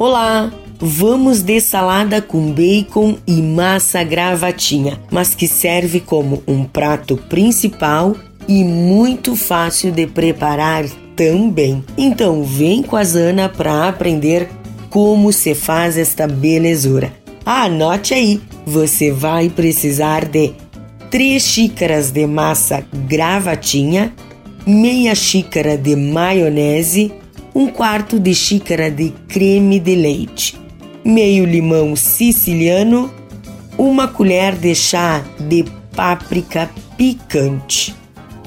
Olá! Vamos de salada com bacon e massa gravatinha, mas que serve como um prato principal e muito fácil de preparar também. Então vem com a Zana para aprender como se faz esta belezura. Anote aí, você vai precisar de 3 xícaras de massa gravatinha, meia xícara de maionese, um quarto de xícara de creme de leite, meio limão siciliano, uma colher de chá de páprica picante,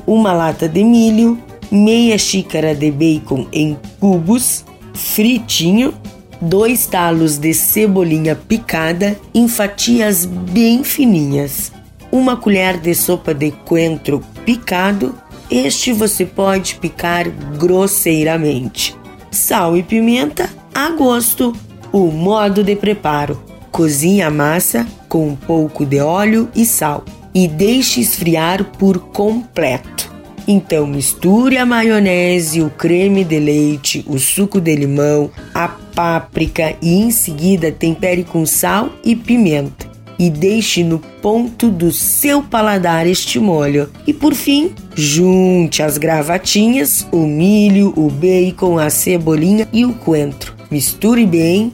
uma lata de milho, meia xícara de bacon em cubos, fritinho, dois talos de cebolinha picada em fatias bem fininhas, uma colher de sopa de coentro picado, este você pode picar grosseiramente, sal e pimenta a gosto. O modo de preparo: cozinhe a massa com um pouco de óleo e sal e deixe esfriar por completo. Então misture a maionese, o creme de leite, o suco de limão, a páprica e em seguida tempere com sal e pimenta e deixe no ponto do seu paladar este molho. E por fim, junte as gravatinhas, o milho, o bacon, a cebolinha e o coentro. Misture bem,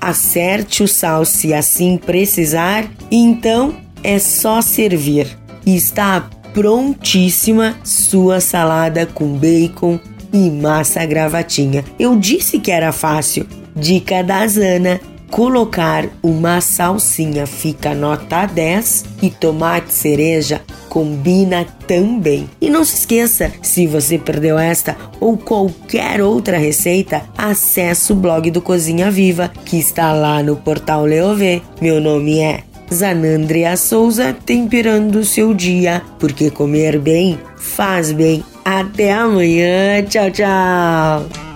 acerte o sal se assim precisar e então é só servir. E está prontíssima sua salada com bacon e massa gravatinha. Eu disse que era fácil. Dica da Zana: colocar uma salsinha fica nota 10 e tomate cereja combina também. E não se esqueça, se você perdeu esta ou qualquer outra receita, acesse o blog do Cozinha Viva, que está lá no portal Leovê. Meu nome é Zanandria Souza temperando o seu dia, porque comer bem faz bem. Até amanhã, tchau, tchau!